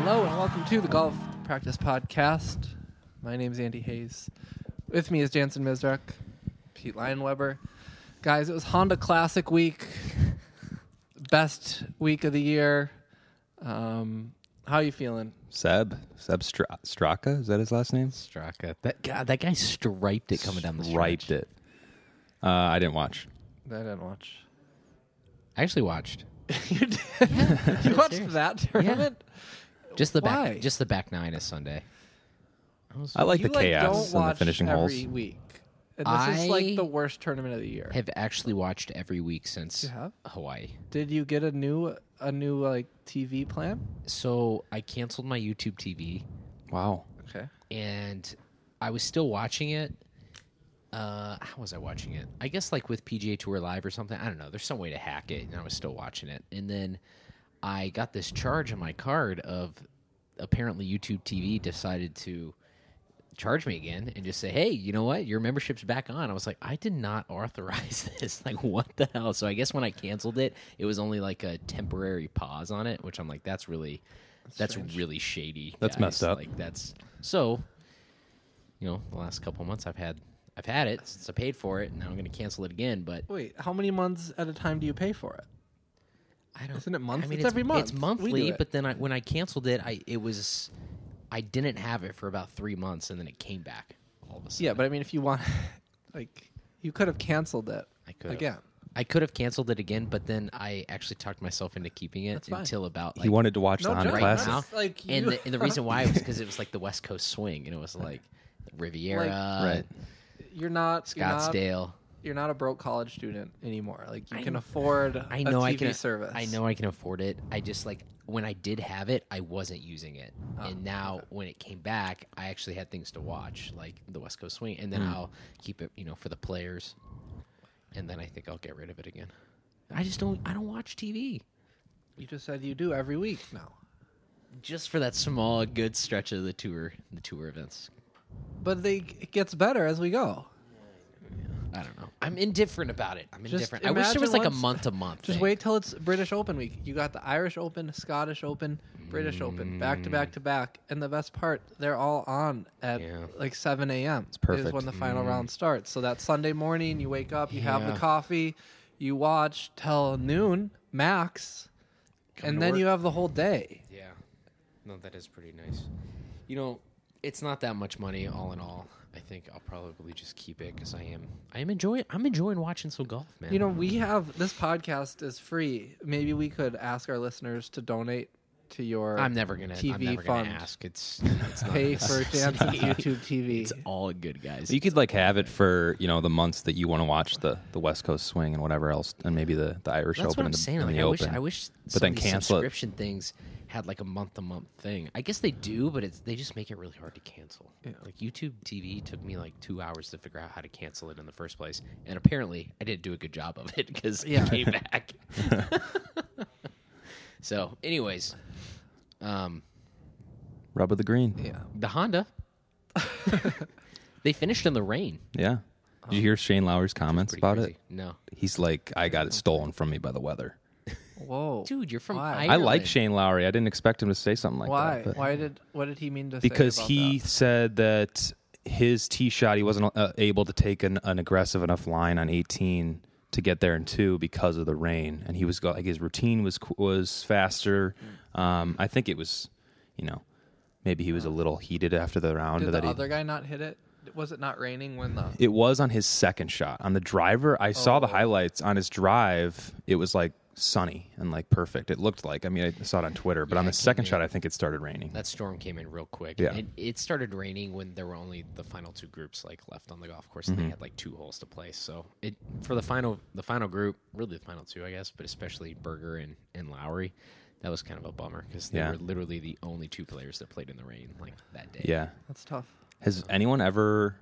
Hello and welcome to the Golf Practice Podcast. My name is Andy Hayes. With me is Jantzen Mizrak, Pete Lionweber. Guys, it was Honda Classic Week, best week of the year. Um, how you feeling? Sepp, Sepp Stra- Straka, is that his last name? Straka. That God, that guy striped it coming down the Striped stretch. it. Uh, I didn't watch. I didn't watch. I actually watched you did? you watched that tournament? Just the Why? back, just the back nine is Sunday. I, I like you the like chaos don't and the watch finishing every holes. week. And this is I like the worst tournament of the year. I have actually watched every week since You have? Hawaii. Did you get a new a new like TV plan? So I canceled my YouTube TV, Wow. Okay. and I was still watching it. Uh, how was I watching it? I guess like with PGA Tour Live or something. I don't know. There's some way to hack it, and I was still watching it. And then I got this charge on my card of apparently YouTube TV decided to charge me again and just say, "Hey, you know what? Your membership's back on." I was like, "I did not authorize this. like, what the hell?" So I guess when I canceled it, it was only like a temporary pause on it, which I'm like, "That's really, that's, really shady." That's guys. messed up. Like that's so. You know, the last couple months I've had, I've had it since I paid for it, and now I'm going to cancel it again. But Wait, how many months at a time do you pay for it? I don't. Isn't it month- I mean, it's every month. It's monthly, it. but then I, when I canceled it, I it was, I didn't have it for about three months, and then it came back all of a sudden. Yeah, but I mean, if you want, like, you could have canceled it I could again. I could have canceled it again, but then I actually talked myself into keeping it until about like he wanted to watch No the Honda joke, right Classic. now. Like and, you- the, and the reason why was because it was like the West Coast swing, and it was like Riviera, Right. You're not you're not, Scottsdale. You're not a broke college student anymore. Like, you can afford I a know TV I can service. I know I can afford it. I just like when I did have it, I wasn't using it, Oh, and now when it came back, I actually had things to watch, like the West Coast Swing, and then Hmm. I'll keep it, you know, for the players, and then I think I'll get rid of it again. I just don't. I don't watch TV You just said you do every week now. just for that small good stretch of the tour, the tour events. But they it gets better as we go. I don't know. I'm indifferent about it. I'm Just indifferent. I wish there was imagine like a once- month to month. Just wait till it's British Open week. You got the Irish Open, Scottish Open, British Open, back to back to back. And the best part, they're all on at Yeah. like 7 a.m. It's perfect. Is when the final mm-hmm. round starts. So that Sunday morning, you wake up, you have the Yeah. coffee, you watch till noon max, Come and to then work. you have the whole day. Yeah. No, that is pretty nice. You know, it's not that much money all in all. I think I'll probably just keep it because I am I am enjoying I'm enjoying watching some golf, man. You know, we have this podcast is free. Maybe we could ask our listeners to donate to your I'm never gonna TV I'm never fund. gonna ask. It's it's not pay for Jantzen's YouTube TV. It's all good, guys. You could like have it for you know the months that you want to watch the, the West Coast Swing and whatever else, and maybe the, the Irish That's Open what I'm and the, saying. and Like, the I wish I wish But some then of these cancel it. subscription things had like a month to month thing. I guess they do, but it's they just make it really hard to cancel. Yeah. Like YouTube TV took me like two hours to figure out how to cancel it in the first place, and apparently I didn't do a good job of it because Yeah. it came back. So, anyways, um, Rub of the green. yeah. the Honda they finished in the rain. Yeah. Did you hear Shane Lowry's comments Pretty about crazy. it? No, He's like, I got it stolen from me by the weather. Whoa. dude, you're from Why? Ireland. I like Shane Lowry. I didn't expect him to say something like Why? that. but- Why did what did he mean to because say? about he that? said that his tee shot he wasn't uh, able to take an, an aggressive enough line on 18 to get there in two because of the rain and he was go- like his routine was was faster um, i think it was you know maybe he was a little heated after the round Did that the he other guy not hit it? Was it not raining when the? it was on his second shot on the driver i saw the Oh. highlights on his drive it was like sunny and like perfect it looked like i mean i saw it on twitter but Yeah, on the second in. shot i think it started raining That storm came in real quick. Yeah. And it started raining when there were only the final two groups like left on the golf course, and Mm-hmm. they had like two holes to play. So it for the final the final group, really the final two, I guess, but especially Berger and and Lowry, That was kind of a bummer because they Yeah. were literally the only two players that played in the rain like that day. Yeah. That's tough. Has anyone ever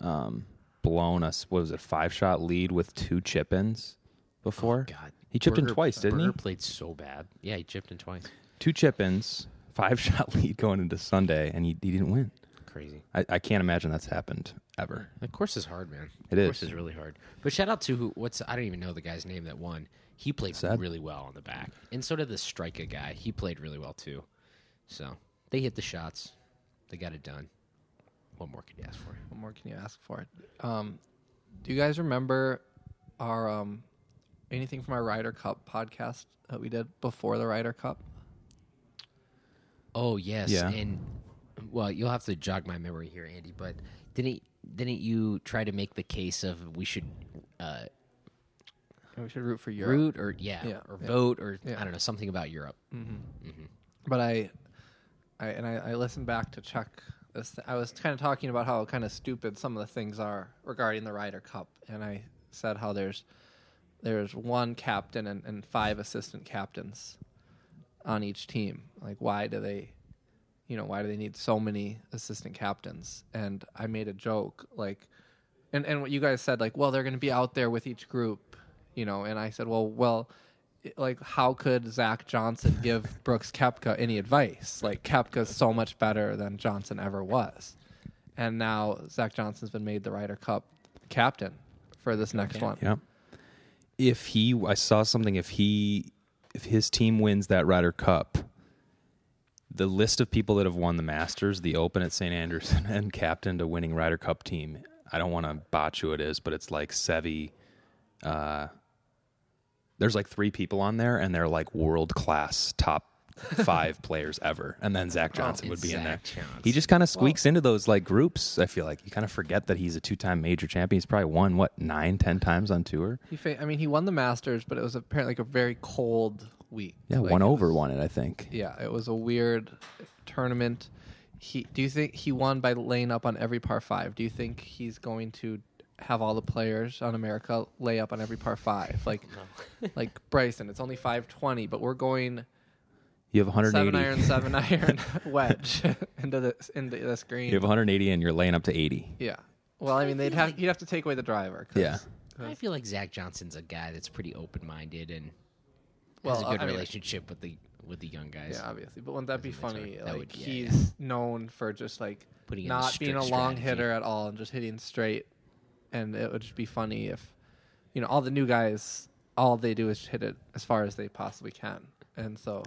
um, blown us? What was it? Five shot lead with two chip ins before. Oh, God, He chipped in twice, didn't Berger he? played so bad. Yeah, he chipped in twice. Two chip ins, five shot lead going into Sunday, and he, he didn't win. Crazy. I, I can't imagine that's happened ever. The course is hard, man. It the is. course is really hard. But shout out to who? What's I don't even know the guy's name that won. He played Sad. really well on the back, and so did the striker guy. He played really well too. So they hit the shots. They got it done. What more could you ask for? What more can you ask for? Um, do you guys remember our um, anything from our Ryder Cup podcast that we did before the Ryder Cup? Oh yes, Yeah. and well, you'll have to jog my memory here, Andy. But didn't didn't you try to make the case of we should uh, We should root for Europe. root or yeah, Yeah, or yeah. vote or Yeah. I don't know something about Europe? but I, I and I, I listened back to Chuck. this. I was kind of talking about how kind of stupid some of the things are regarding the Ryder Cup, and I said how there's there's one captain and, and five assistant captains on each team. Like, why do they, you know, why do they need so many assistant captains? And I made a joke like, and and what you guys said like, well, they're going to be out there with each group, you know, and I said, well, well it- like how could Zach Johnson give Brooks Koepka any advice? Like Koepka's so much better than Johnson ever was, and now Zach Johnson's been made the Ryder Cup captain for this next one. Yeah. If he, I saw something. If he, if his team wins that Ryder Cup, the list of people that have won the Masters, the Open at St Andrews, and captained a winning Ryder Cup team. I don't want to botch who it is, but it's like Seve. Uh, there's like three people on there, and they're like world class top five players ever. And then Zach oh, Johnson would it's be in there. Johnson. He just kind of squeaks into those like groups. I feel like you kind of forget that he's a two time major champion. He's probably won what nine, ten times on tour. He, fa- I mean, he won the Masters, but it was apparently like a very cold week. Yeah, Like, one it over was- won it, I think. Yeah, it was a weird tournament. He, do you think he won by laying up on every par five? Do you think he's going to have all the players on America lay up on every par five? Like, like Bryson, it's only five twenty, but we're going You have 180. seven iron, seven iron wedge into this into this green. You have 180, and you're laying up to 80. yeah. Well, I mean, they'd have you'd have to take away the driver. 'cause- Yeah. I feel like Zach Johnson's a guy that's pretty open minded and Well, has a uh, good I mean- relationship with the with the young guys. Yeah, obviously. But wouldn't that be That's what- funny? that like would- yeah, he's known for just like Putting in the not being a strict long strategy. hitter at all and just hitting straight. And it would just be funny if, you know, all the new guys, all they do is hit it as far as they possibly can. And so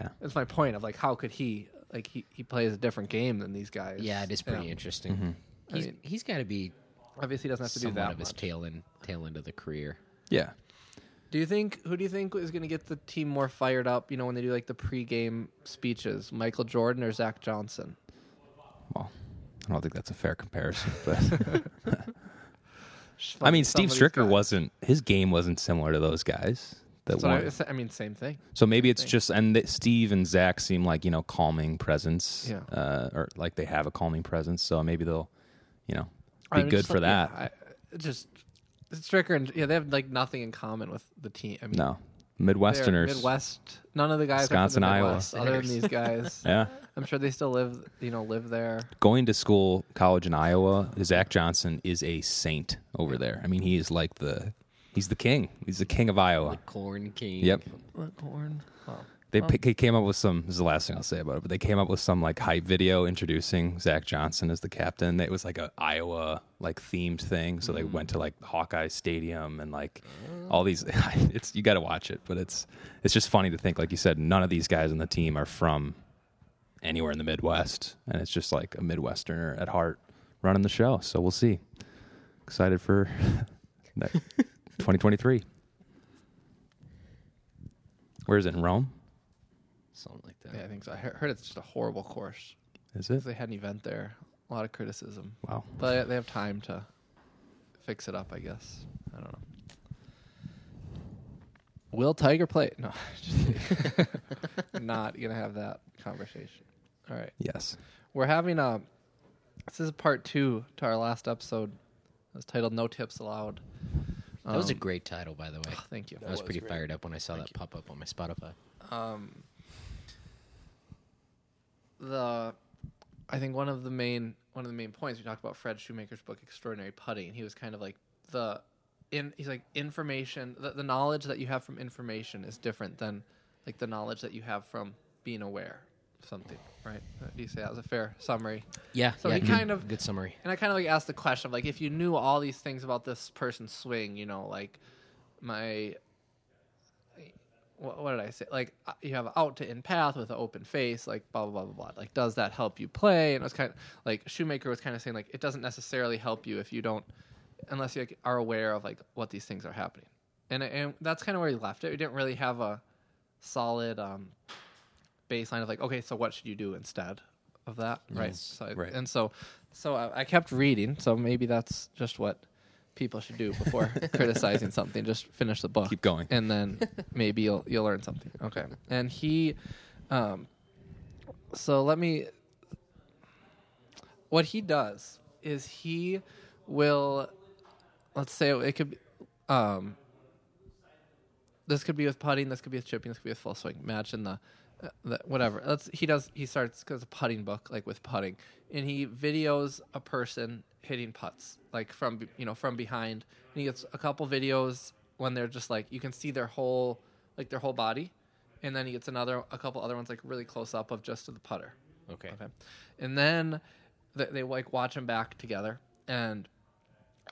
Yeah. that's my point of like, how could he like he, he plays a different game than these guys? Yeah, it is pretty Yeah. interesting. Mm-hmm. I He's mean, he's got to be Obviously, he doesn't have to do somewhat that of his much. tail end tail end of the career. Yeah. Do you think who do you think is going to get the team more fired up? You know, when they do like the pregame speeches, Michael Jordan or Zach Johnson? Well, I don't think that's a fair comparison, but I mean, Steve of Stricker wasn't. His game wasn't similar to those guys that So won. I, I mean, same thing. So maybe it's thing. just and Steve and Zach seem like you know calming presence, Yeah. uh, or like they have a calming presence. So maybe they'll, you know, be I mean, good for like- that. yeah, I, just Stricker and yeah, they have like nothing in common with the team. I mean, no, Midwesterners. Midwest. None of the guys Wisconsin, the Iowa. Midwest, other than these guys. Yeah, I'm sure they still live. You know, live there. going to school, college in Iowa. Zach Johnson is a saint over there. I mean, he is like the he's the king. He's the king of Iowa. The Corn King. Yep. Corn. Wow. They pick, they came up with some. This is the last thing I'll say about it. But they came up with some like hype video introducing Zach Johnson as the captain. It was like a Iowa like themed thing. So they mm. went to like Hawkeye Stadium and like all these. It's you got to watch it. But it's it's just funny to think, like you said, none of these guys on the team are from anywhere in the Midwest, and it's just like a Midwesterner at heart running the show. So we'll see. Excited for that 2023. Where is it in Rome? Something like that. Yeah, I think so. I he- heard it's just a horrible course. Is 'Cause it? They had an event there. A lot of criticism, Wow. but they have time to fix it up. I guess. I don't know. Will Tiger play? No, just kidding. not gonna have that conversation. All right. Yes. We're having a. This is part two to our last episode. It's titled "No Tips Allowed." That um, was a um, great title, by the way. Oh, thank you. That I was, was pretty great. fired up when I saw thank that you. pop up on my Spotify. Um, the I think one of the main one of the main points we talked about Fred Shoemaker's book Extraordinary Putting. He was kind of like the in he's like information the, the knowledge that you have from information is different than like the knowledge that you have from being aware something, right? Do you say that was a fair summary? Yeah. So yeah, he good- kind of- good summary. And I kind of like asked the question of like if you knew all these things about this person's swing, you know, like my what, what did I say? Like uh, you have out to in path with an open face, like blah blah blah blah blah. Like does that help you play? And it was kind of like Shoemaker was kind of saying like it doesn't necessarily help you if you don't unless you like, are aware of like what these things are happening. And and that's kind of where he left it. We didn't really have a solid um, baseline of like okay, so what should you do instead of that, right? So, right. And so so I, I kept reading. So maybe that's just what people should do before criticizing something. Just finish the book. Keep going. and then maybe you'll you'll learn something. Okay. And he, um, so let me. What he does is he will, let's say it could be, um, this could be with putting, this could be with chipping, this could be with full swing. Imagine the, uh, whatever. Let's he does he starts because a putting book like with putting, and he videos a person hitting putts like from you know from behind, and he gets a couple videos when they're just like you can see their whole like their whole body, and then he gets another a couple other ones like really close up of just the putter. Okay. Okay. And then they, they like watch him back together and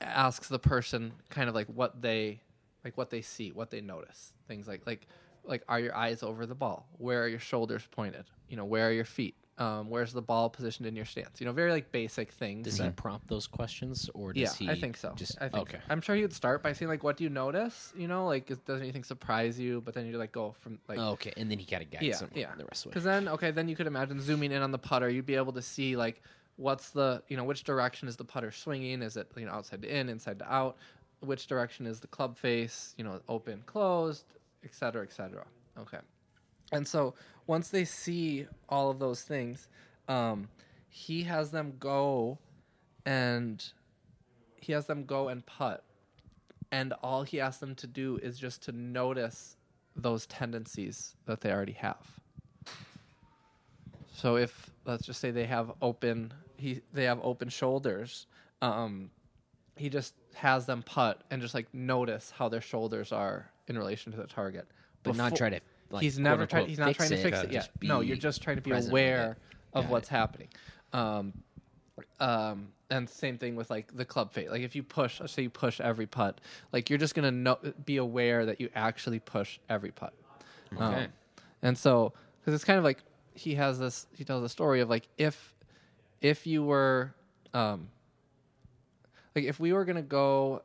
asks the person kind of like what they like what they see, what they notice. Things like like like are your eyes over the ball? Where are your shoulders pointed? You know, where are your feet? Um, where's the ball positioned in your stance? You know, very like basic things. Does that- he prompt those questions, or does yeah, he? I think so. Just I think okay. I'm sure he would start by saying like, "What do you notice?" You know, like, is, does anything surprise you? But then you like go from like, Oh, okay, and then he got to guide yeah, yeah. the rest of Because then, okay, then you could imagine zooming in on the putter. You'd be able to see like what's the you know which direction is the putter swinging? Is it you know outside to in, inside to out? Which direction is the club face? You know, open, closed, et cetera, et cetera. Okay, and so once they see all of those things, um, he has them go and he has them go and putt and all he asks them to do is just to notice those tendencies that they already have. So if let's just say they have open he they have open shoulders, um, he just has them putt and just like notice how their shoulders are in relation to the target, But not try to, like, he's never tried. He's not trying to fix gotta it yet. No, you're just trying to be aware of what's it. happening. Um, um, and same thing with like the club fate. Like if you push, let's say you push every putt, like you're just gonna know, be aware that you actually push every putt. Um, Okay. and so, because it's kind of like he has this, he tells a story of like if, if you were, um, like if we were gonna go,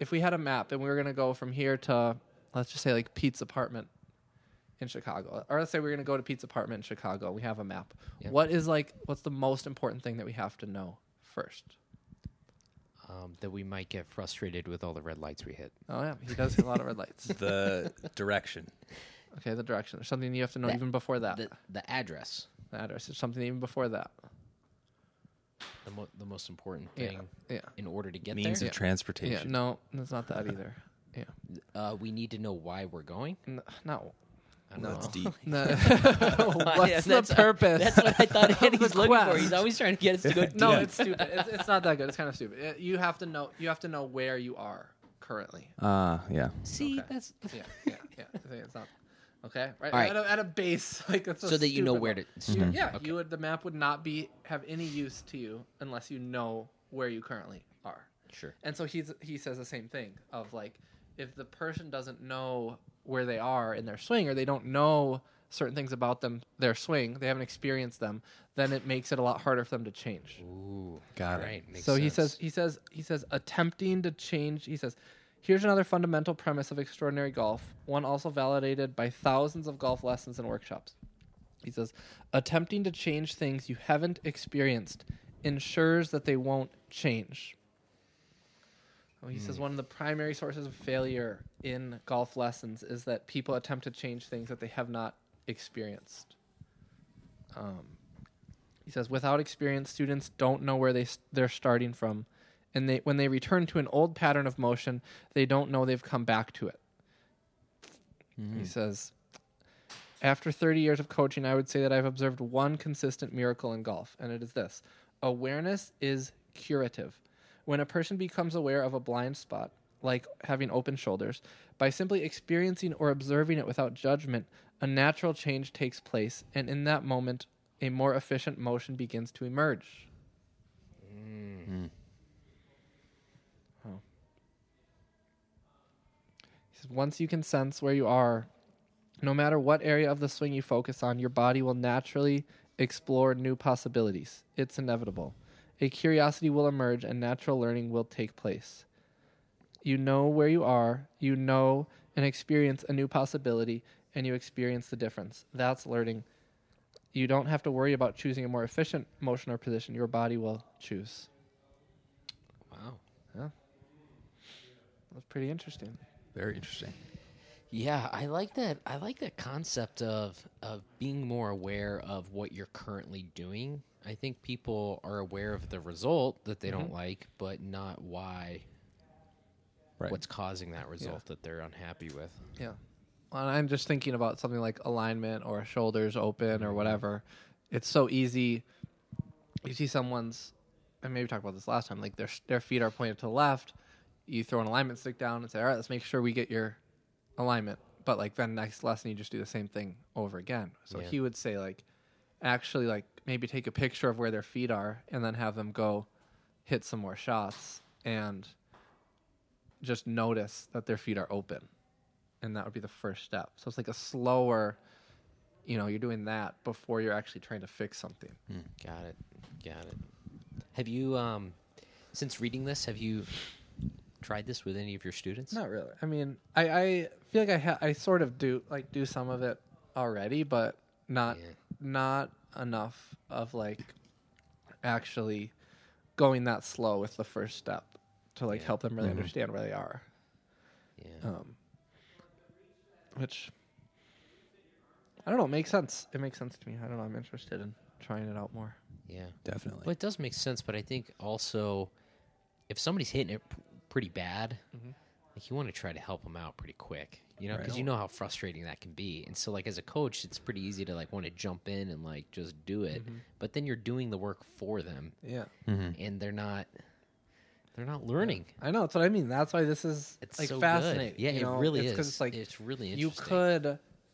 if we had a map and we were gonna go from here to, let's just say like Pete's apartment in Chicago, or let's say we're gonna go to Pete's apartment in Chicago. We have a map. Yep. What is like, what's the most important thing that we have to know first? Um, that we might get frustrated with all the red lights we hit. Oh yeah, he does hit a lot of red lights. the direction. Okay, the direction. There's something you have to know That- even before that. The the address, the address. There's something even before that. The mo- the most important Yeah, thing yeah. in order to get Means there. of transportation. Yeah, no, it's not that either. Yeah, Uh, we need to know why we're going. N- no. I don't No. know. That's deep. No. Yeah, What's the that's- purpose? That's what I thought of Andy's the looking for. quest? He's always trying to get us to go deep. No, it's stupid. It's, it's not that good. It's kind of stupid. It- you have to know. You have to know where you are currently. Ah, yeah. See, Okay. that's Yeah, yeah, yeah. I think it's not. Okay, right. All right. At, a, at a base, like that's so that you know stupid where one. to. You- mm-hmm. Yeah, Okay. you would. The map would not be have any use to you unless you know where you currently are. Sure. And so he's he says the same thing of like if the person doesn't know where they are in their swing or they don't know certain things about them their swing, they haven't experienced them, then it makes it a lot harder for them to change. Ooh, Got it. right. Makes so he says he says he says attempting to change he says here's another fundamental premise of extraordinary golf, one also validated by thousands of golf lessons and workshops. He says attempting to change things you haven't experienced ensures that they won't change. Oh, he says one of the primary sources of failure in golf lessons is that people attempt to change things that they have not experienced. Um, he says without experience, students don't know where they they're starting from, and they when they return to an old pattern of motion, they don't know they've come back to it. He mm-hmm. says, After 30 years of coaching, I would say that I've observed one consistent miracle in golf, and it is this awareness is curative. When a person becomes aware of a blind spot, like having open shoulders, by simply experiencing or observing it without judgment, a natural change takes place, and in that moment, a more efficient motion begins to emerge. Oh. Says, Once you can sense where you are, no matter what area of the swing you focus on, your body will naturally explore new possibilities. It's inevitable. A curiosity will emerge and natural learning will take place. You know where you are, you know and experience a new possibility, and you experience the difference. That's learning. You don't have to worry about choosing a more efficient motion or position. Your body will choose. Wow. Yeah. That's pretty interesting. Very interesting. Yeah, I like that. I like that concept of of being more aware of what you're currently doing. I think people are aware of the result that they don't mm-hmm. like, but not why Right. what's causing that result that they're unhappy with. Yeah. Well, I'm just thinking about something like alignment or shoulders open or mm-hmm. whatever. It's so easy. You see someone's, and maybe we talked about this last time. Like their their feet are pointed to the left. You throw an alignment stick down and say, "All right, let's make sure we get your alignment." But like then next lesson, you just do the same thing over again. So Yeah. he would say like, actually like maybe take a picture of where their feet are and then have them go hit some more shots and just notice that their feet are open and that would be the first step. So it's like a slower, you know, you're doing that before you're actually trying to fix something. Got it. Got it. Have you um since reading this, have you tried this with any of your students? Not really. I mean, I, I feel like I ha- I sort of do like do some of it already, but not Yeah. not enough of like actually going that slow with the first step to like Yeah. help them really understand where they are. Yeah. Um, which I don't know, It makes sense. It makes sense to me. I don't know. I'm interested in trying it out more. yeah. Definitely. Well, it does make sense, but I think also if somebody's hitting it p- pretty bad, mm-hmm. like you want to try to help them out pretty quick, you know, because you know how frustrating that can be. And so, like as a coach, it's pretty easy to like want to jump in and like just do it, mm-hmm. but then you're doing the work for them, Yeah. Mm-hmm. and they're not, they're not learning. I know. That's what I mean. That's why this is It's like so fascinating. good. Yeah, you it really it's is. Because it's like it's really interesting. you could,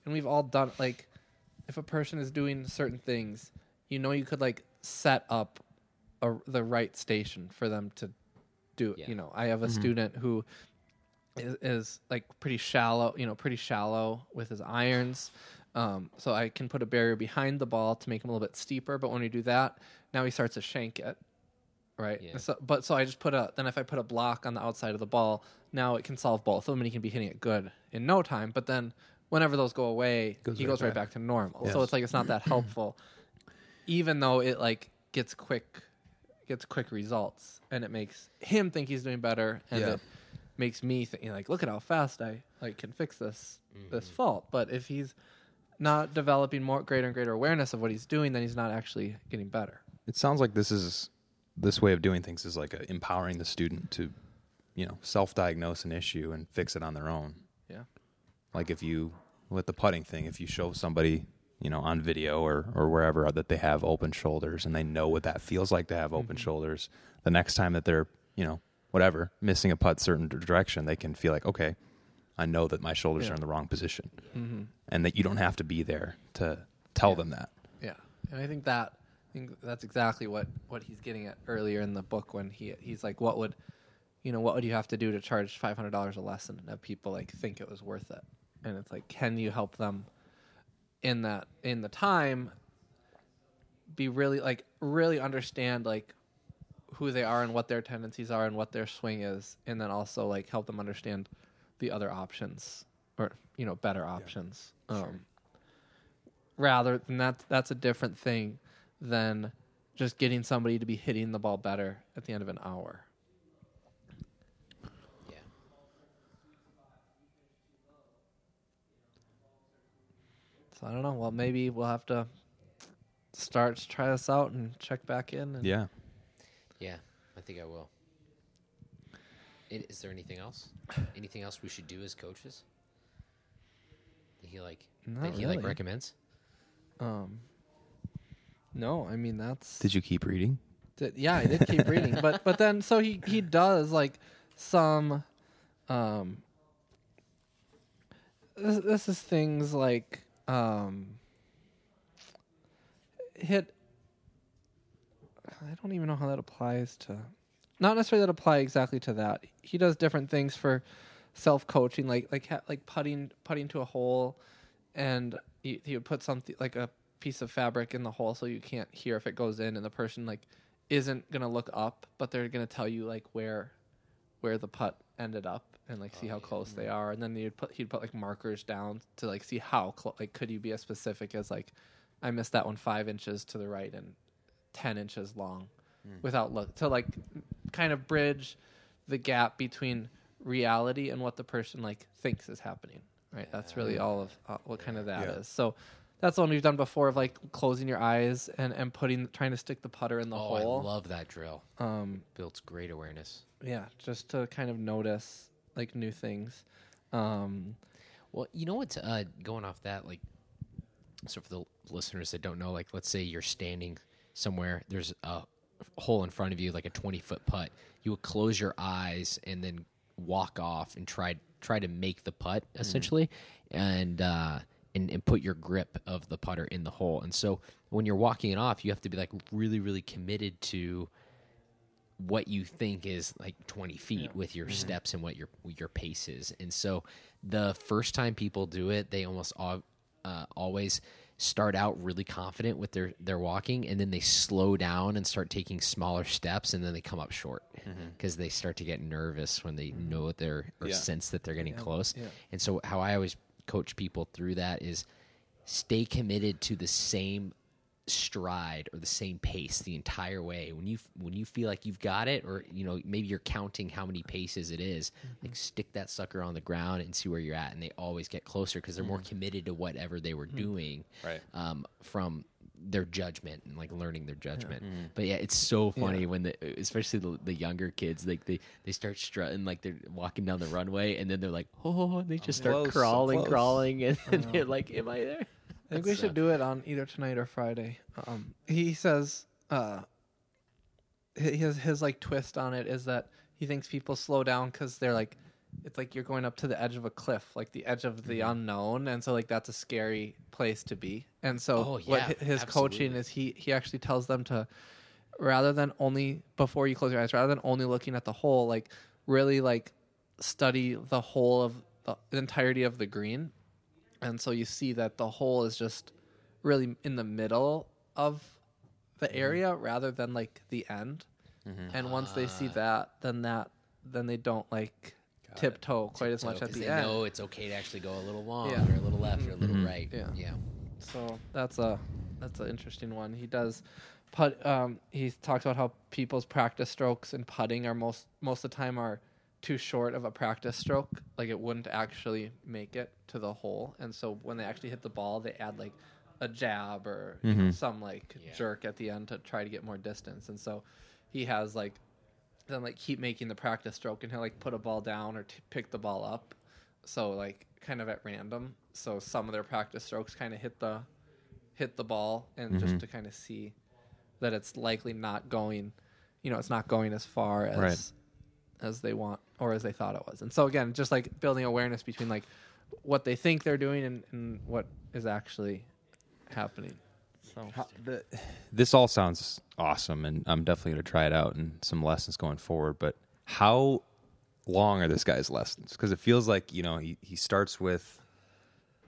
and we've all done like, if a person is doing certain things, you know, you could like set up a, the right station for them to do. Yeah. You know, I have a student who is, is like pretty shallow. You know, pretty shallow with his irons. Um, so I can put a barrier behind the ball to make him a little bit steeper. But when we do that, now he starts to shank it right? Yeah. So, but so I just put a then if I put a block on the outside of the ball, now it can solve both of them, and he can be hitting it good in no time. But then whenever those go away, Goes he right goes right back. back to normal. So it's like it's not that helpful, even though it like gets quick, gets quick results, and it makes him think he's doing better, and Yeah. it makes me think like, look at how fast I like can fix this this mm-hmm. fault. But if he's not developing more greater and greater awareness of what he's doing, then he's not actually getting better. it sounds like this is this way of doing things is like a, empowering the student to, you know, self-diagnose an issue and fix it on their own. Yeah. Like if you with the putting thing, if you show somebody, you know, on video or or wherever that they have open shoulders and they know what that feels like to have open shoulders, the next time that they're, you know, whatever, missing a putt certain direction, they can feel like, okay, I know that my shoulders Yeah. are in the wrong position. Mm-hmm. And that you don't have to be there to tell them that. Yeah, and I think that I think that's exactly what what he's getting at earlier in the book when he he's like, what would you know what would you have to do to charge five hundred dollars a lesson and have people like think it was worth it? And it's like, can you help them in that in the time be really like really understand like who they are and what their tendencies are and what their swing is, and then also like help them understand the other options or you know better options. Um, rather than that that's a different thing than just getting somebody to be hitting the ball better at the end of an hour. Yeah. So I don't know. Well, maybe we'll have to start to try this out and check back in. And Yeah. Yeah, I think I will. I- Is there anything else? Anything else we should do as coaches? He like Not that he really. like recommends? Um, no, I mean that's Did you keep reading? Th- yeah, I did keep reading, but but then so he he does like some um this, this is things like um hit I don't even know how that applies to not necessarily that apply exactly to that. He does different things for self coaching like like ha- like putting putting to a hole and he would put something like a piece of fabric in the hole so you can't hear if it goes in and the person like isn't gonna look up but they're gonna tell you like where where the putt ended up and like see how close they are and then he'd put he'd put like markers down to like see how close like could you be as specific as like i missed that one five inches to the right and 10 inches long without look to like kind of bridge the gap between reality and what the person like thinks is happening right that's really all of uh, what kind of that is. Yeah. so that's the one we've done before of like closing your eyes and and putting trying to stick the putter in the oh, hole I love that drill. um Builds great awareness. yeah just to kind of notice like new things um Well, you know what's uh, going off that like. So for the listeners that don't know, like let's say you're standing somewhere, there's a hole in front of you, like a 20 foot putt. You would close your eyes and then walk off and try try to make the putt essentially, and uh, and and put your grip of the putter in the hole. And so when you're walking it off, you have to be like really really committed to what you think is like 20 feet with your mm-hmm. steps and what your your pace is. And so the first time people do it, they almost al- uh, always start out really confident with their their walking and then they slow down and start taking smaller steps and then they come up short mm-hmm. because they start to get nervous when they mm-hmm. know that they're or Yeah. sense that they're getting close. yeah. And so how I always coach people through that is stay committed to the same stride or the same pace the entire way. When you when you feel like you've got it or you know maybe you're counting how many paces it is, mm-hmm. like stick that sucker on the ground and see where you're at and they always get closer because they're more mm-hmm. committed to whatever they were mm-hmm. doing Right. um, from their judgment and like learning their judgment. But yeah it's so funny when the especially the, the younger kids like they they start strutting like they're walking down the runway and then they're like oh and they oh, just start close, crawling close. crawling and then oh. they're like am i there I think we should do it on either tonight or Friday. Um, he says uh, his his like twist on it is that he thinks people slow down because they're like it's like you're going up to the edge of a cliff, like the edge of the Mm-hmm. unknown, and so like that's a scary place to be. And so Oh, what yeah, hi- his coaching is he he actually tells them to rather than only before you close your eyes, rather than only looking at the hole, like really like study the whole of the entirety of the green and so you see that the hole is just really in the middle of the Mm-hmm. area rather than like the end and once they see Ah. that then that then they don't like tiptoe quite as much So, at 'cause the they end know it's okay to actually go a little long Yeah. or a little left or a little right Yeah. yeah so that's a that's an interesting one he does put um he talks about how people's practice strokes and putting are most most of the time are too short of a practice stroke like it wouldn't actually make it to the hole. And so when they actually hit the ball they add like a jab or you know, mm-hmm. some like Yeah. jerk at the end to try to get more distance. And so he has like then like keep making the practice stroke and he'll like put a ball down or t- pick the ball up. So like kind of at random. So some of their practice strokes kind of hit the hit the ball and just mm-hmm. to kind of see that it's likely not going you know it's not going as far as Right. as they want or as they thought it was and so again just like building awareness between like what they think they're doing and, and what is actually happening so this all sounds awesome, and I'm definitely going to try it out and some lessons going forward. But how long are this guy's lessons? Because it feels like you know he he starts with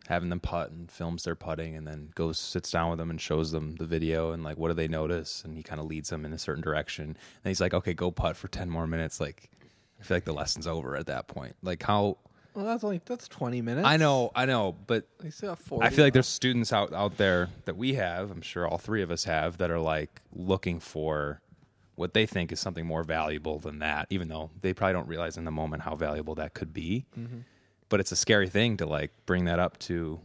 having them putt and films their putting, and then goes sits down with them and shows them the video and like what do they notice, and he kind of leads them in a certain direction. And he's like, okay, go putt for ten more minutes. Like I feel like the lesson's over at that point. Like how well that's only that's 20 minutes I know, I know, but they still have 40 I feel like there's students out out there that we have. I'm sure all three of us have that are like looking for what they think is something more valuable than that, even though they probably don't realize in the moment how valuable that could be. Mm-hmm. But it's a scary thing to like bring that up to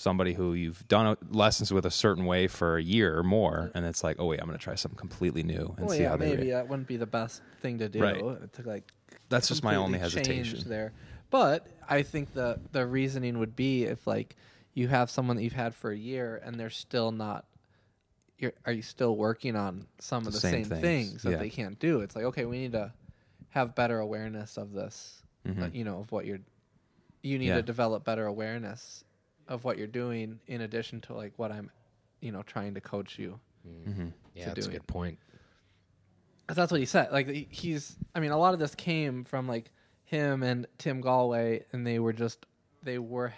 somebody who you've done lessons with a certain way for a year or more, and it's like, oh wait, I'm going to try something completely new and well, see yeah, how they. maybe that wouldn't be the best thing to do Right. to like That's just my only hesitation. there. But I think the the reasoning would be if like you have someone that you've had for a year and they're still not you're, are you still working on some of The same same, things, things, that yeah. they can't do it's like okay we need to have better awareness of this uh, you know of what you're you need Mm-hmm. Yeah. to develop better awareness of what you're doing in addition to like what i'm you know trying to coach you mm-hmm. Mm-hmm. Yeah, to that's a do it. good point. 'Cause that's what he said. Like he- he's, I mean, a lot of this came from like him and Tim Gallwey, and they were just they were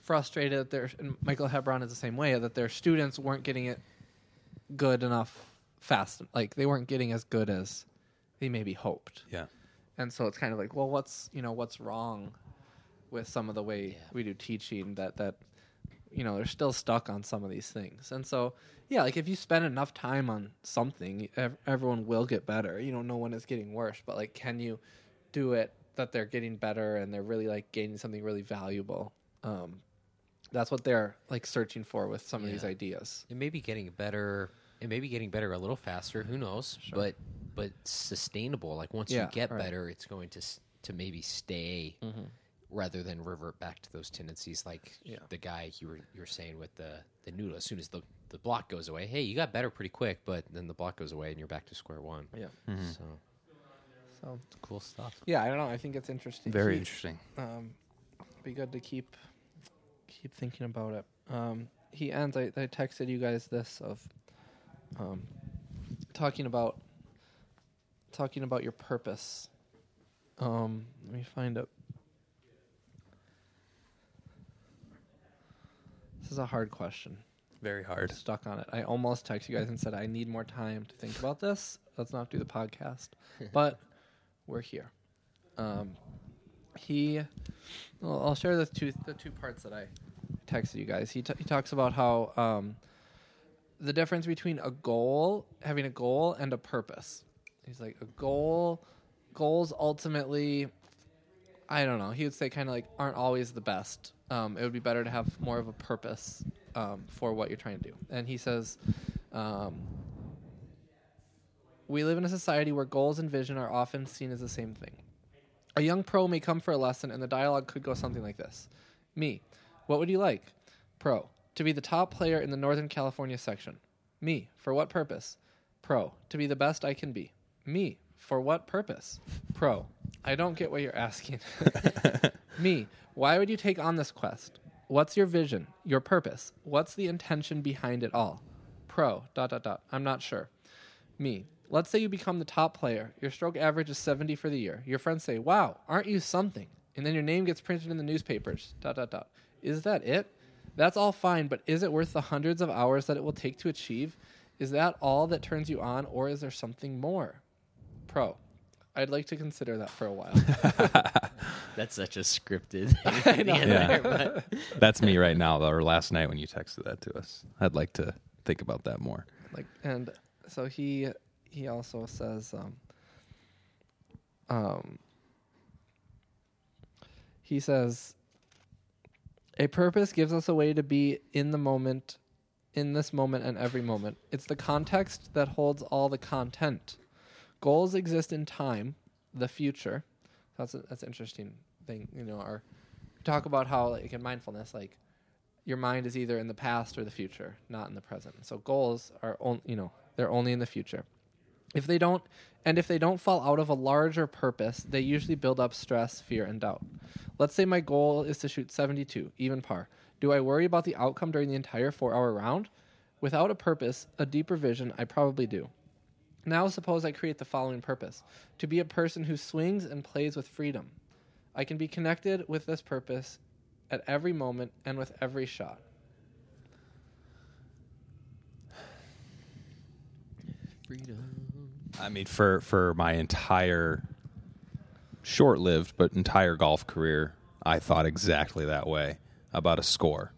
frustrated that their and Michael Hebron is the same way that their students weren't getting it good enough fast. Like they weren't getting as good as they maybe hoped. Yeah. And so it's kind of like, well, what's you know what's wrong with some of the way Yeah. we do teaching that that you know they're still stuck on some of these things. And so yeah, like if you spend enough time on something, ev- everyone will get better. You don't know, no one is getting worse, but like, can you do it that they're getting better and they're really like gaining something really valuable? Um, that's what they're like searching for with some of these ideas. It may be getting better. It may be getting better a little faster. Who knows? But but sustainable. Like once Yeah, you get right. better, it's going to to maybe stay rather than revert back to those tendencies. Like Yeah. the guy you were you were saying with the the noodle. As soon as the the block goes away, hey, you got better pretty quick. But then the block goes away and you're back to square one. Yeah. So So cool stuff. yeah, I don't know. I think it's interesting. Very Keep- interesting. um, be good to keep keep thinking about it. Um, he ends. I, I texted you guys this of um, talking about talking about your purpose. Um, let me find it. This is a hard question. Very hard. Stuck on it. I almost texted you guys and said I need more time to think about this. Let's not do the podcast, but we're here. Um, he well, I'll share the two the two parts that I texted you guys. He t- he talks about how um, the difference between a goal, having a goal, and a purpose. He's like a goal. Goals ultimately, I don't know. He would say kind of like aren't always the best. Um, it would be better to have more of a purpose um, for what you're trying to do. And he says. Um, we live in a society where goals and vision are often seen as the same thing. A young pro may come for a lesson, and the dialogue could go something like this Me, what would you like? Pro, to be the top player in the Northern California section. Me, for what purpose? Pro, to be the best I can be. Me, for what purpose? Pro, I don't get what you're asking. Me, why would you take on this quest? What's your vision, your purpose? What's the intention behind it all? Pro, dot, dot, dot. I'm not sure. Me, let's say you become the top player. Your stroke average is 70 for the year. Your friends say, wow, aren't you something? And then your name gets printed in the newspapers, dot, dot, dot. Is that it? That's all fine, but is it worth the hundreds of hours that it will take to achieve? Is that all that turns you on, or is there something more? Pro, I'd like to consider that for a while. That's such a scripted. thing know. in there, but- That's me right now, though, or last night when you texted that to us. I'd like to think about that more. like and so he he also says um um he says a purpose gives us a way to be in the moment in this moment and every moment it's the context that holds all the content goals exist in time the future that's a, that's an interesting thing you know talk about how like in mindfulness like your mind is either in the past or the future, not in the present. So goals are only you know, they're only in the future. If they don't and if they don't fall out of a larger purpose, they usually build up stress, fear and doubt. Let's say my goal is to shoot 72, even par. Do I worry about the outcome during the entire 4-hour round? Without a purpose, a deeper vision, I probably do. Now suppose I create the following purpose: to be a person who swings and plays with freedom. I can be connected with this purpose at every moment and with every shot. Freedom. I mean, for for my entire short-lived but entire golf career, I thought exactly that way about a score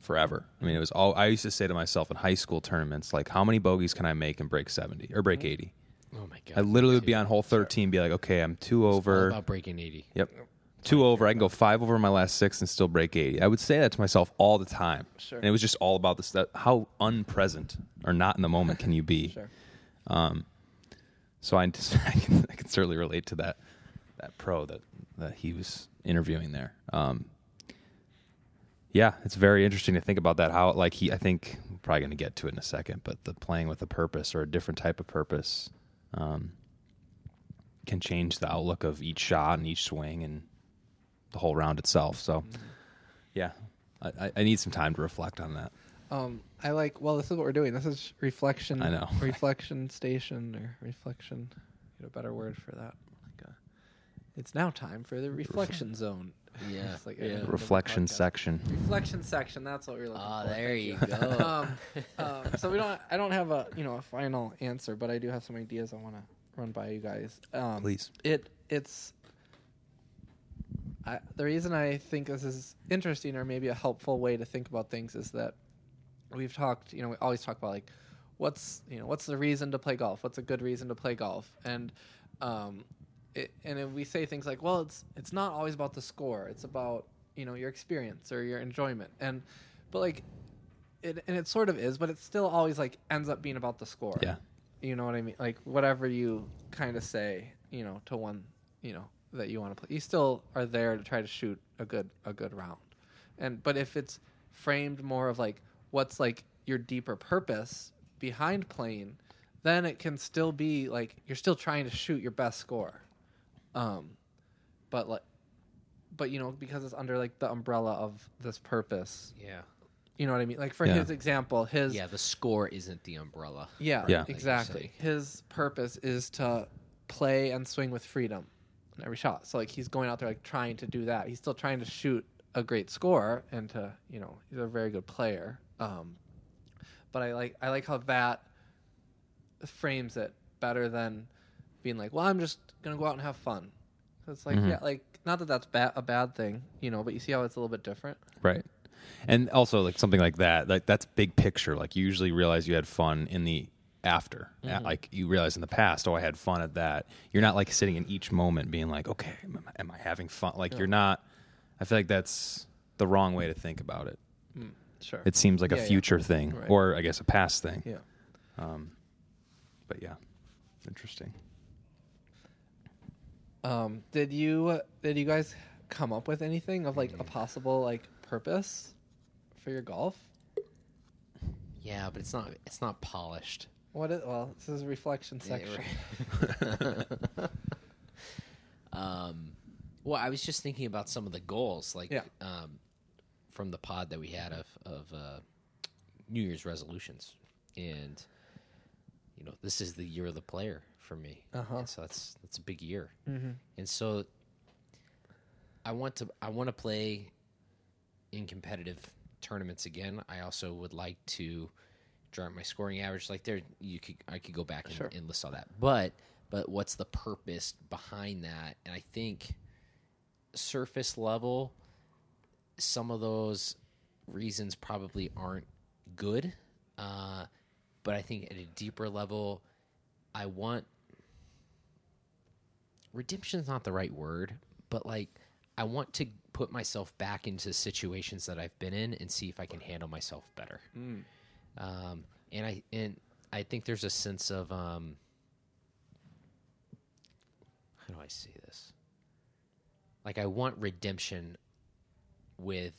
forever. I mean, it was all I used to say to myself in high school tournaments, like, how many bogeys can I make and break seventy or break eighty? oh my god! I literally would be on hole thirteen, be like, okay, I'm two over. about breaking eighty. Yep. Two over. I can go five over my last six and still break 80. I would say that to myself all the time. Sure. And it was just all about this. That, how unpresent or not in the moment can you be? Sure. Um, So I, just, I, can, I can certainly relate to that that pro that, that he was interviewing there. Um, yeah, it's very interesting to think about that. How like he, I think we're probably going to get to it in a second, but the playing with a purpose or a different type of purpose um, can change the outlook of each shot and each swing and the whole round itself. So, yeah, I, I- I need some time to reflect on that. Um, I like. Well, this is what we're doing. This is reflection. I know. reflection station or reflection. Get a better word for that. Like a, it's now time for the reflection zone. Yeah, It's like yeah. a- a Reflection podcast. section. Reflection section. That's what we're looking for. Oh, for. there you you. go. um, um, so we don't. I don't have a you know a final answer, but I do have some ideas I want to run by you guys. Um, Please. It it's. I, the reason I think this is interesting, or maybe a helpful way to think about things, is that we've talked. You know, we always talk about like, what's you know, what's the reason to play golf? What's a good reason to play golf? And um, it, and if we say things like, well, it's it's not always about the score. It's about you know your experience or your enjoyment. And but like, it and it sort of is, but it still always like ends up being about the score. Yeah. You know what I mean? Like whatever you kind of say, you know, to one, you know, that you want to play, you still are there to try to shoot a good a good round. And but if it's framed more of like what's like your deeper purpose behind playing, then it can still be like you're still trying to shoot your best score. Um but like but you know because it's under like the umbrella of this purpose. Yeah. You know what I mean? Like for Yeah. his example, his Yeah, the score isn't the umbrella. yeah, Yeah. Like you're exactly. His purpose is to play and swing with freedom in every shot. So like he's going out there like trying to do that. He's still trying to shoot a great score and to you know he's a very good player. Um, but I like I like how that frames it better than being like, well, I'm just gonna go out and have fun. It's like Mhm. yeah, like not that that's ba- a bad thing, you know, but you see how it's a little bit different. Right. And also like something like that, like that's big picture. Like you usually realize you had fun in the after. Mm-hmm. Like you realize in the past, oh, I had fun at that. You're not like sitting in each moment being like, okay, am I, am I having fun? Like you're not. I feel like that's the wrong way to think about it. Sure. It seems like Yeah, a yeah. future thing, Right. or I guess a past thing. yeah. Um, but yeah, interesting. Um, did you did you guys come up with anything of like a possible like purpose for your golf? Yeah, but it's not it's not polished. What is well, this is reflection section. right. um, well, I was just thinking about some of the goals, like Yeah. um, from the pod that we had of of uh, New Year's resolutions, and you know, this is the year of the player for me. Uh-huh. And so that's that's a big year, Mhm. and so I want to I want to play in competitive tournaments again. I also would like to drive my scoring average. Like there, you could I could go back and, Sure. and list all that. But but what's the purpose behind that? And I think surface level, some of those reasons probably aren't good. Uh, but I think at a deeper level, I want redemption's not the right word, but like I want to put myself back into situations that I've been in and see if I can handle myself better. Um, and I and I think there's a sense of um, how do I say this? Like I want redemption with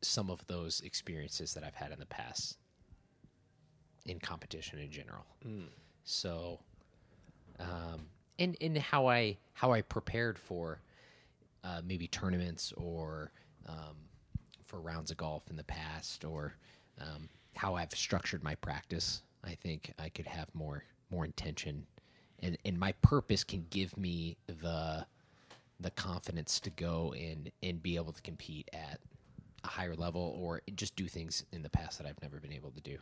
some of those experiences that I've had in the past in competition in general. So, um, and and how I how I prepared for uh, maybe tournaments or um, for rounds of golf in the past, or um, how I've structured my practice. I think I could have more more intention, and and my purpose can give me the the confidence to go and and be able to compete at a higher level or just do things in the past that I've never been able to do.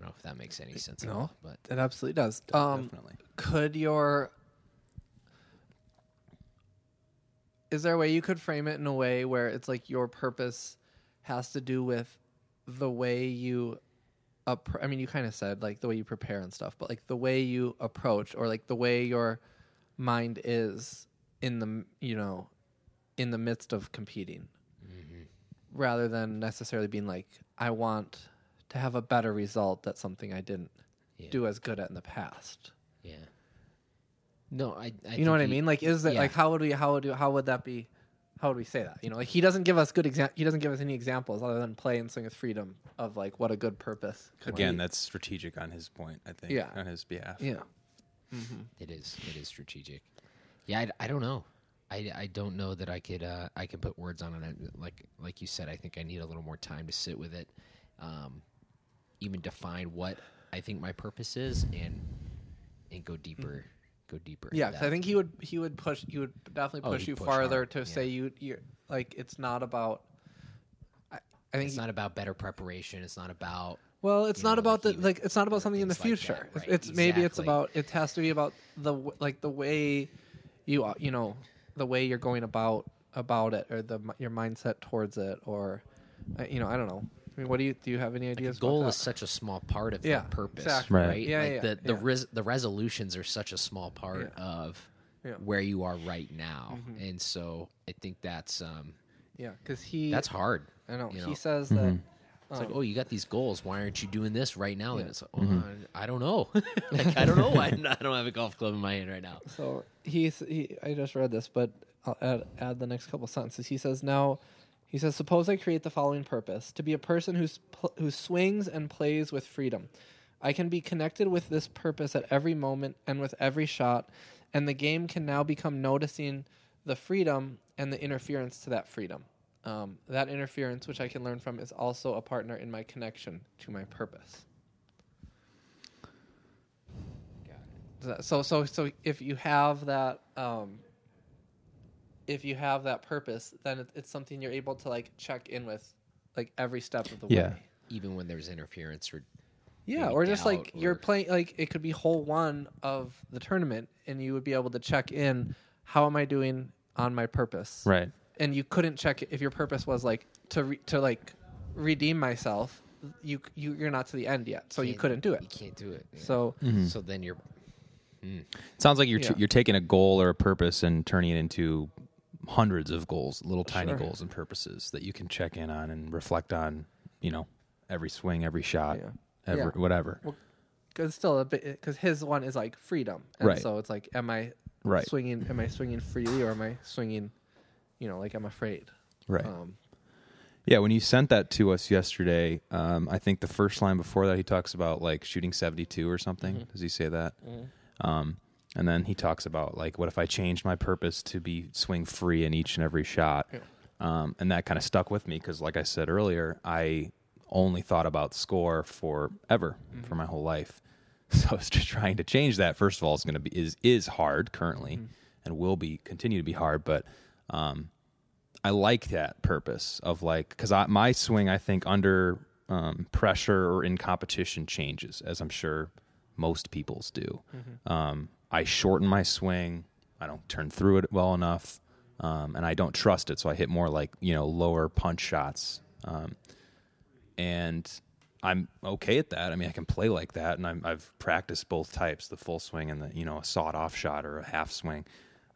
I don't know if that makes any sense at No. all, but It absolutely does. Um, Definitely. could your is there a way you could frame it in a way where it's like your purpose has to do with the way you up I mean you kind of said like the way you prepare and stuff but like the way you approach or like the way your mind is in the you know in the midst of competing rather than necessarily being like I want to have a better result that's something I didn't Yeah. do as good at in the past yeah. No, I. I you know what I mean? Like, is that yeah. like how would we how would how would that be? how would we say that? You know, like he doesn't give us good exam. He doesn't give us any examples other than play and swing with freedom of like what a good purpose. could Again, be. that's strategic on his point. I think. Yeah. On his behalf. yeah. It is. It is strategic. Yeah, I, I don't know. I, I don't know that I could uh, I could put words on it. Like like you said, I think I need a little more time to sit with it, um, even define what I think my purpose is, and and go deeper, go deeper. Yeah. I think he would he would push he would definitely Oh, push he'd you push farther hard, to yeah. say you you like it's not about. I, I think it's not about better preparation. It's not about well, it's you not know, about like the like it's not about something in the things like future. that, right, It's maybe it's about it has to be about the like the way you uh, you know the way you're going about about it or the your mindset towards it or uh, you know I don't know. I mean, what do you do? You have any ideas? the goal about is such a small part of Yeah, the purpose, exactly. right? Right. Yeah, like yeah, the the yeah. res- the resolutions are such a small part Yeah. of Yeah. Mm-hmm. where you are right now, and so I think that's um, yeah, because he that's hard. I know you he know? says that. It's Um, like, oh, you got these goals. Why aren't you doing this right now? And Yeah. it's like, oh, I, I don't know. like, I don't know why I don't have a golf club in my hand right now. So he's he. I just read this, but I'll add add the next couple sentences. He says now. He says, "Suppose I create the following purpose: to be a person who's pl- who swings and plays with freedom. I can be connected with this purpose at every moment and with every shot, and the game can now become noticing the freedom and the interference to that freedom. Um, that interference, which I can learn from, is also a partner in my connection to my purpose." So so so if you have that um if you have that purpose, then it's something you're able to like check in with like every step of the Yeah. way. Even when there's interference or Yeah, or just like doubt you're playing like it could be hole 1 of the tournament and you would be able to check in how am I doing on my purpose? Right. And you couldn't check it if your purpose was like to re- to like redeem myself, you you you're not to the end yet. So you can't- couldn't do it. You can't do it. yeah. So mm-hmm. so then you're It Sounds like you're Yeah. you're taking a goal or a purpose and turning it into hundreds of goals, little tiny Sure. goals and purposes that you can check in on and reflect on. You know, every swing, every shot, Yeah. every Yeah. whatever. because still a bit because his one is like freedom, and Right. so it's like, am I Right. swinging? Am I swinging freely, or am I swinging? You know, like I'm afraid. Right. Um, Yeah, when you sent that to us yesterday, um, I think the first line before that he talks about like shooting seventy two or something. Mm-hmm. Does he say that? Um, and then he talks about like, what if I changed my purpose to be swing free in each and every shot? Yeah. Um, and that kind of stuck with me because, like I said earlier, I only thought about score forever Mm-hmm. for my whole life. So it's just trying to change that. First of all, is going to be is is hard currently, Mm-hmm. and will be continue to be hard. But um, I like that purpose of like because my swing I think under um, pressure or in competition changes as I'm sure most people's do. Um, I shorten my swing. I don't turn through it well enough, um, and I don't trust it, so I hit more like you know lower punch shots. Um, and I'm okay at that. I mean, I can play like that, and I'm, I've practiced both types: the full swing and the you know a sawed-off shot or a half swing.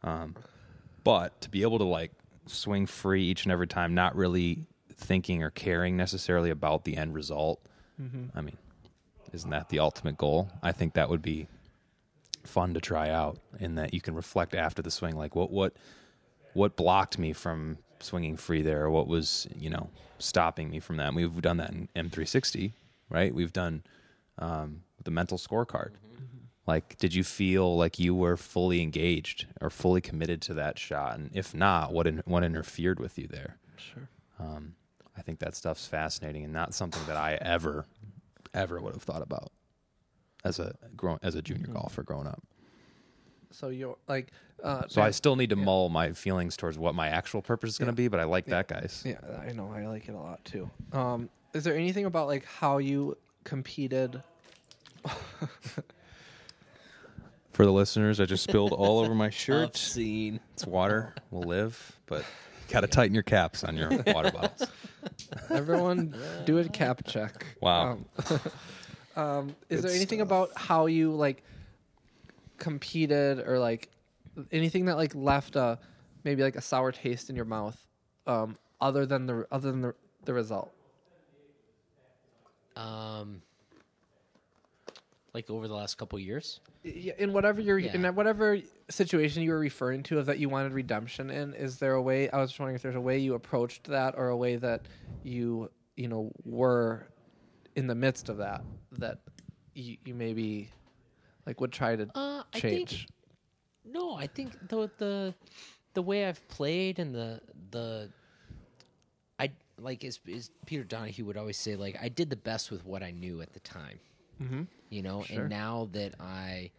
Um, but to be able to like swing free each and every time, not really thinking or caring necessarily about the end result. I mean, isn't that the ultimate goal? I think that would be fun to try out, in that you can reflect after the swing, like what what what blocked me from swinging free there, or what was you know stopping me from that. And we've done that in M360, right? We've done um, the mental scorecard. Like, did you feel like you were fully engaged or fully committed to that shot? And if not, what in, what interfered with you there? sure. Um, I think that stuff's fascinating and not something that I ever, ever would have thought about as a grown as a junior golfer growing up. So you're like, uh, So I still need to mull my feelings towards what my actual purpose is going Yeah. to be, but I like that, guys. Yeah, I know. I like it a lot too. Um, is there anything about like how you competed? For the listeners, I just spilled all over my shirt. scene. It's water. We'll live, but got to tighten your caps on your water bottles. Everyone, do a cap check. Wow. Um, um, is Good there anything about how you like competed or like anything that like left a maybe like a sour taste in your mouth, um, other than the other than the the result? Um, like over the last couple years. Yeah, in whatever you're Yeah. in whatever situation you were referring to of that you wanted redemption in is there a way i was just wondering if there's a way you approached that or a way that you you know were in the midst of that that you, you maybe like would try to Uh, I change think no. I think the the the way I've played and the the I like is is Peter Donahue would always say like I did the best with what I knew at the time. Mm-hmm. You know, and now that I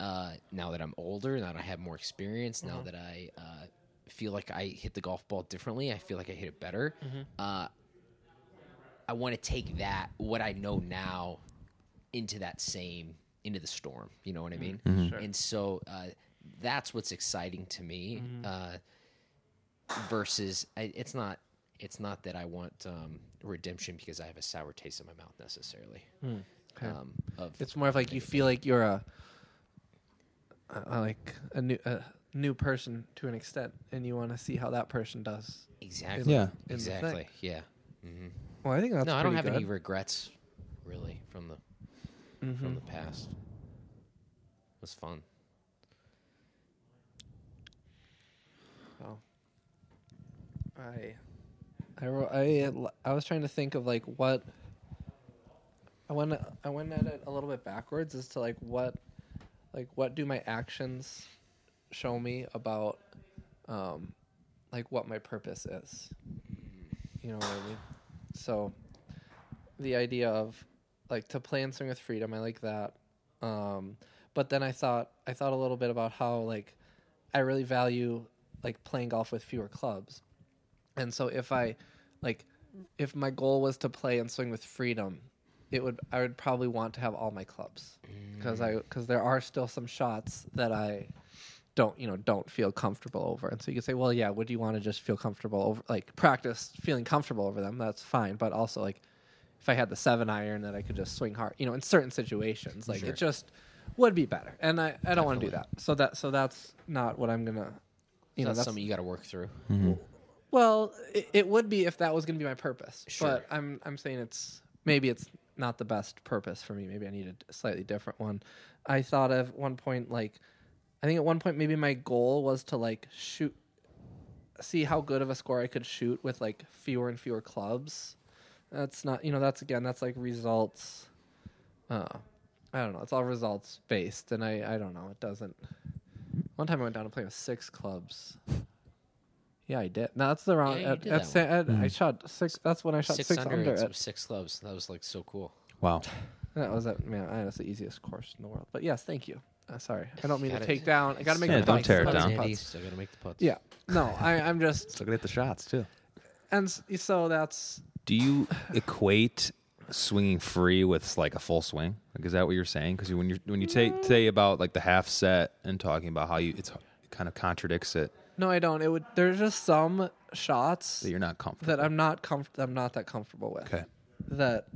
uh, now that I'm older, now that I have more experience, now that I uh, feel like I hit the golf ball differently, I feel like I hit it better. Uh, I want to take that what I know now into that same into the storm. You know what I mean? And so uh, that's what's exciting to me. Uh, versus, I, it's not. It's not that I want um, redemption because I have a sour taste in my mouth necessarily. Um, of it's more of like you feel like you're a, a like a new a new person to an extent and you want to see how that person does exactly, Yeah. in the thing. exactly, yeah. Well i think that's no, I don't pretty have any regrets really from the Mm-hmm. from the past. It was fun. Oh. I, I, I, I was trying to think of like what. I went, I went at it a little bit backwards as to like what, like what do my actions show me about, um, like what my purpose is. You know what I mean? So, the idea of, like to play and swing with freedom, I like that. Um, but then I thought, I thought a little bit about how like, I really value like playing golf with fewer clubs. And so if I like if my goal was to play and swing with freedom, it would I would probably want to have all my clubs because I because there are still some shots that I don't you know don't feel comfortable over. And so you could say, well, yeah, would you want to just feel comfortable over like practice feeling comfortable over them? That's fine, but also like if I had the seven iron that I could just swing hard, you know, in certain situations, like Sure. it just would be better. And I, I don't want to do that. So that so that's not what I'm gonna you You know know, that's that's something you got to work through. Mm-hmm. well, it, it would be if that was going to be my purpose. Sure. But I'm I'm saying it's maybe it's not the best purpose for me. Maybe I need a slightly different one. I thought of one point like I think at one point maybe my goal was to like shoot see how good of a score I could shoot with like fewer and fewer clubs. That's not you know that's again that's like results uh I don't know. It's all results based and I I don't know. It doesn't one time I went down to play with six clubs. Yeah, I did. No, that's the wrong. Yeah, you at, did at that Sa- at- I shot six. That's when I shot Six, six, under, under. at, six clubs. That was like so cool. Wow. that was at man. I know it's the easiest course in the world. But yes, thank you. Uh, sorry, I don't mean Gotta- to take down. I got to make Yeah, the don't putts. tear it Putts, down. putts. Andy, still got to make the putts. Yeah, no, I, I'm just Still get the shots too. and s- so that's Do you equate swinging free with like a full swing? Like, is that what you're saying? Because when you when you say say about like the half set and talking about how you it's it kind of contradicts it no, I don't. It would. There's just some shots that you're not comfortable. that I'm not comf- I'm not that comfortable with. okay. that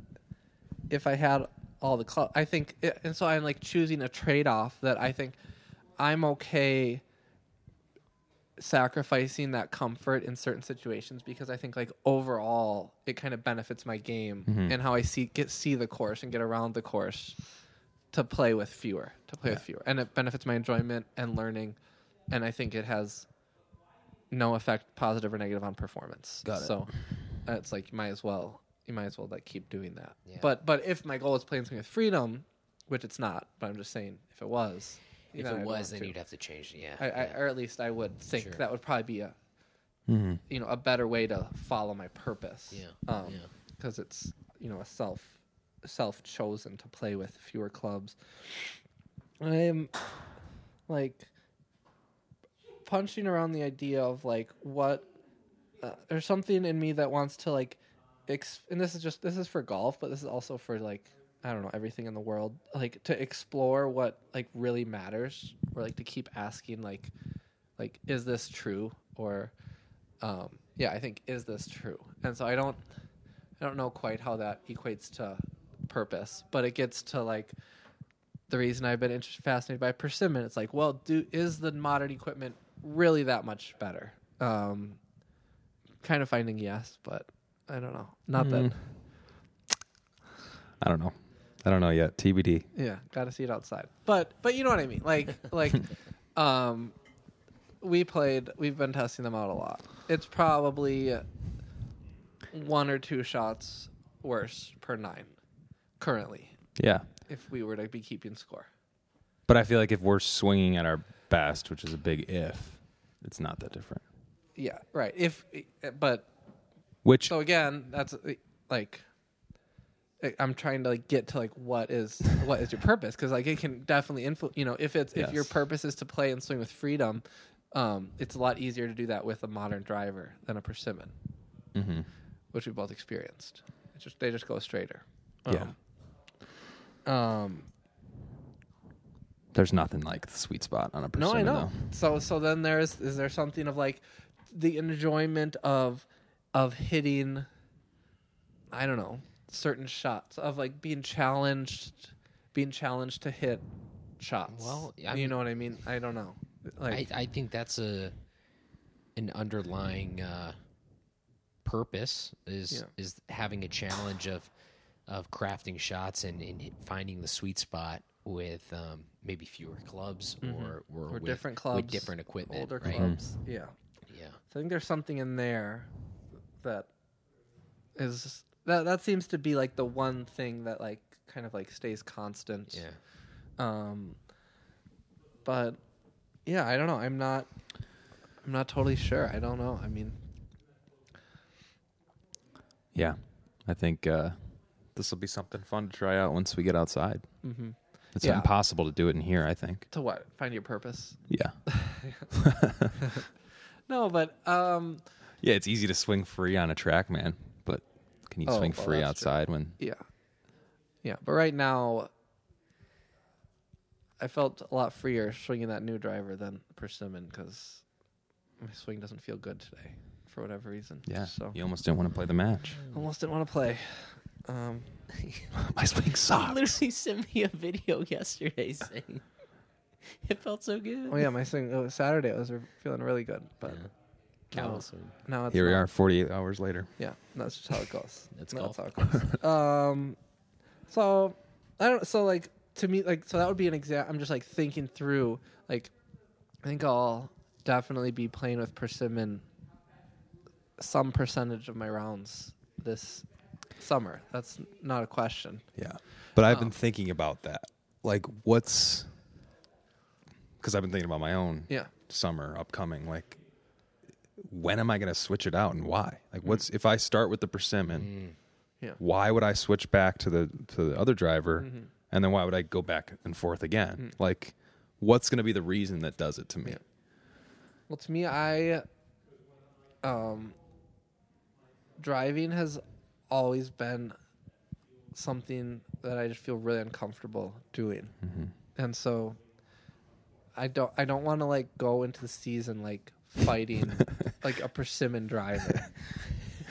if I had all the club, I think, it, and so I'm like choosing a trade off that I think I'm okay sacrificing that comfort in certain situations because I think like overall it kind of benefits my game mm-hmm. and how I see get see the course and get around the course to play with fewer to play with fewer. And it benefits my enjoyment and learning and I think it has no effect positive or negative on performance. Got it. so it's like you might as well you might as well like keep doing that Yeah. but but if my goal is playing something with freedom which it's not but i'm just saying if it was If then it I'd was, want then to. you'd have to change it. Yeah. I, I, or at least i would think Sure. that would probably be a you know a better way to follow my purpose Yeah, um yeah. because it's you know a self self chosen to play with fewer clubs i'm like punching around the idea of like what uh, there's something in me that wants to like ex- and this is just this is for golf but this is also for like i don't know everything in the world like to explore what like really matters or like to keep asking like like is this true or um yeah i think is this true and so i don't i don't know quite how that equates to purpose but it gets to like the reason I've been interested, fascinated by persimmon. It's like, well, do is the modern equipment really that much better? Um, kind of finding yes, but I don't know. Not that. I don't know. I don't know yet. TBD. Yeah, got to see it outside. But but you know what I mean. Like like um we played we've been testing them out a lot. It's probably one or two shots worse per 9 currently Yeah. if we were to be keeping score. But I feel like if we're swinging at our best, which is a big if, it's not that different. Yeah, right. If but Which so again, that's uh, like I- I'm trying to like get to like what is what is your purpose because like it can definitely influence. You know, if it's if your purpose is to play and swing with freedom, um, it's a lot easier to do that with a modern driver than a persimmon, Mhm. which we both experienced. It's just they just go straighter. Yeah. Um, um, there's nothing like the sweet spot on a persimmon. no. I know. though. So so then there's is there something of like the enjoyment of of hitting I don't know, certain shots of like being challenged being challenged to hit shots. Well, I you mean- know what I mean? I don't know. I, Like I think that's a an underlying uh, purpose is Yeah. is having a challenge of of crafting shots and, and finding the sweet spot with um, maybe fewer clubs or or, Mm-hmm. or with, different clubs, with different equipment, older right? clubs. Yeah. Yeah, So I think there's something in there that is that that seems to be like the one thing that like kind of like stays constant. yeah. Um, but yeah, I don't know. I'm not. I'm not totally sure. I don't know. I mean, Yeah, I think uh, this will be something fun to try out once we get outside. hmm It's Yeah. impossible to do it in here. I think. to what? Find your purpose. Yeah, No, but um, yeah. It's easy to swing free on a track, man. But can you Oh, swing well, free that's true. outside when? yeah, yeah. But right now, I felt a lot freer swinging that new driver than persimmon because my swing doesn't feel good today for whatever reason. Yeah, So you almost didn't want to play the match. almost didn't want to play. Um, My swing He sucks. literally sent me a video yesterday saying it felt so good. oh yeah, my swing. It was Saturday. I was re- feeling really good, but Yeah. Now, Cow swing. now it's Here we not. are, 48 hours later. Yeah, that's just how it goes. That's That's golf. how it goes. um, so I don't. So like to me, like so that would be an example. I'm just like thinking through. Like, I think I'll definitely be playing with persimmon some percentage of my rounds this summer. That's not a question. Yeah. But I've Um, been thinking about that. Like, what's. Because I've been thinking about my own Yeah. summer upcoming. Like, when am I going to switch it out and why? Like, what's. If I start with the persimmon, Yeah. why would I switch back to the to the other driver? Mm-hmm. And then why would I go back and forth again? Like, what's going to be the reason that does it to me? Yeah. Well, to me, I um, driving has always been something that I just feel really uncomfortable doing, and so I don't. I don't want to like go into the season like fighting like a persimmon driver.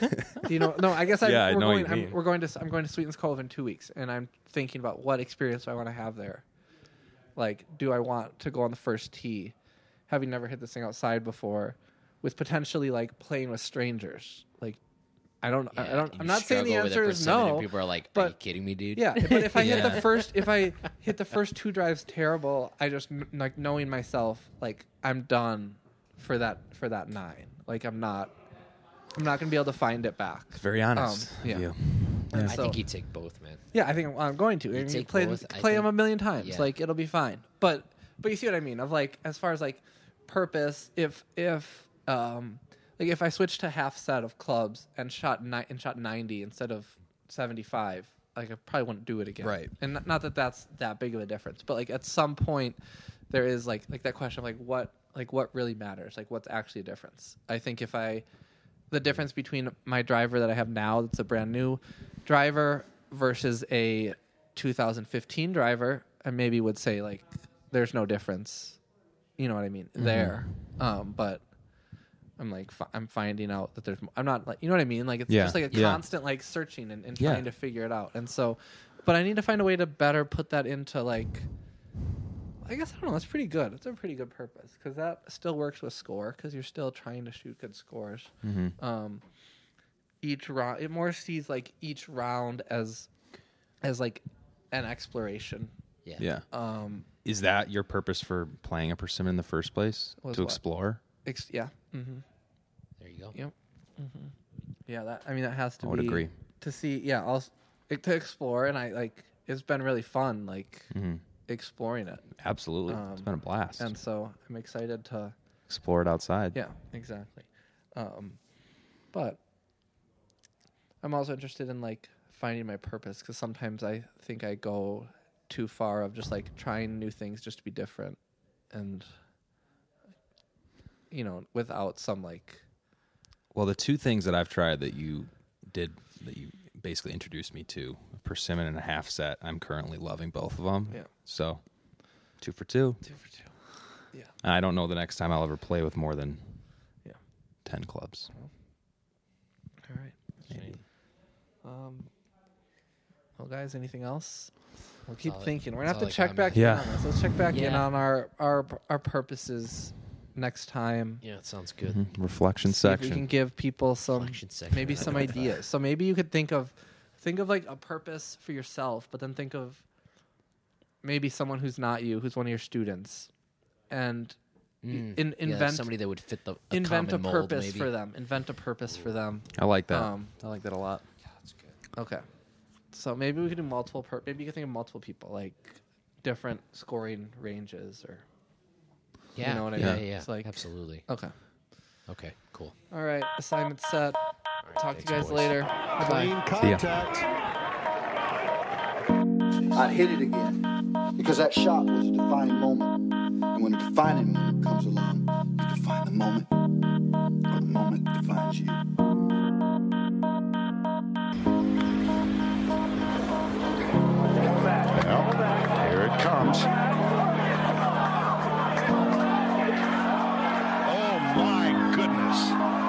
Do you know? No, I guess I, Yeah, I we're know what going. you I'm, we're going to. I'm going to Sweetens Cove in two weeks, and I'm thinking about what experience I want to have there. Like, do I want to go on the first tee, having never hit this thing outside before, with potentially like playing with strangers? Like, I don't. I, I don't. I'm not saying the struggle with a answer is persimmon and no. People are like, "Are but- you kidding me, dude?" Yeah, but if I hit Yeah. the first, if I hit the first two drives terrible, I just n- like knowing myself, like I'm done for that for that nine. Like I'm not, I'm not gonna be able to find it back. It's very honest. Um, yeah. of you. And I so- think you take both, man. Yeah, I think I'm going to. I mean, take play both, I play them a million times. yeah. Like it'll be fine. But but you see what I mean? Of like as far as like purpose, if if um like if I switched to half set of clubs and shot ni- and shot 90 instead of 75, like I probably wouldn't do it again. Right. And not, not that that's that big of a difference, but like at some point there is like like that question of like what like what really matters? Like what's actually a difference? I think if I the difference between my driver that I have now that's a brand new driver versus a 2015 driver, I maybe would say like there's no difference. You know what I mean? There. Um, but I'm like fi- I'm finding out that there's mo- I'm not like you know what I mean? Like it's Yeah, just like a yeah. constant like searching and, and Yeah. trying to figure it out. And so but I need to find a way to better put that into like I guess I don't know. That's pretty good. It's a pretty good purpose because that still works with score because you're still trying to shoot good scores. Um, each round, it more sees like each round as as like an exploration. Yeah. Yeah. Um, Is that your purpose for playing a persimmon in the first place? To what? explore? ex- yeah. Mm-hmm. There you go. Yep. hmm Yeah, that I mean that has to I would be agree. to see. Yeah, also to explore, and I like it's been really fun, like hmm exploring it, Absolutely. It's been a blast. and so I'm excited to. explore it outside. Yeah, exactly. Um, but I'm also interested in like finding my purpose because sometimes I think I go too far of just like trying new things just to be different, and you know, without some like Well, the two things that I've tried that you did that you basically introduced me to, persimmon and a half set. I'm currently loving both of them. Yeah. So, two for two. two for two. Yeah. I don't know the next time I'll ever play with more than Yeah. ten clubs. All right. Um, well, guys, anything else? We'll keep all thinking. We're gonna have to check got, back man. in Yeah. on this. Let's check back in on our our our purposes next time. Yeah, it sounds good. Mhm. Reflection See if we section. can give people some Reflection section. maybe some ideas. So maybe you could think of think of like a purpose for yourself, but then think of maybe someone who's not you, who's one of your students, and Mm. in, Yeah, invent somebody that would fit the a invent a common mold, purpose maybe. for them. Invent a purpose for them. I like that. Um, I like that a lot. That's good. Okay. So maybe we could do multiple. Per- maybe you could think of multiple people, like different scoring ranges, or yeah. You know what I yeah. mean? Yeah. It's like absolutely. Okay. Okay. Cool. All right. Assignment set. Right, Talk to you guys boys. later. Bye. Contact. I hit it again because that shot was a defining moment, and when a defining moment comes along, you define the moment, or the moment defines you. Well, here it comes. Mars.